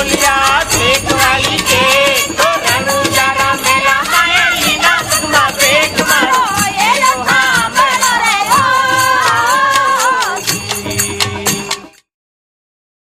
बोलिया छेक वाली के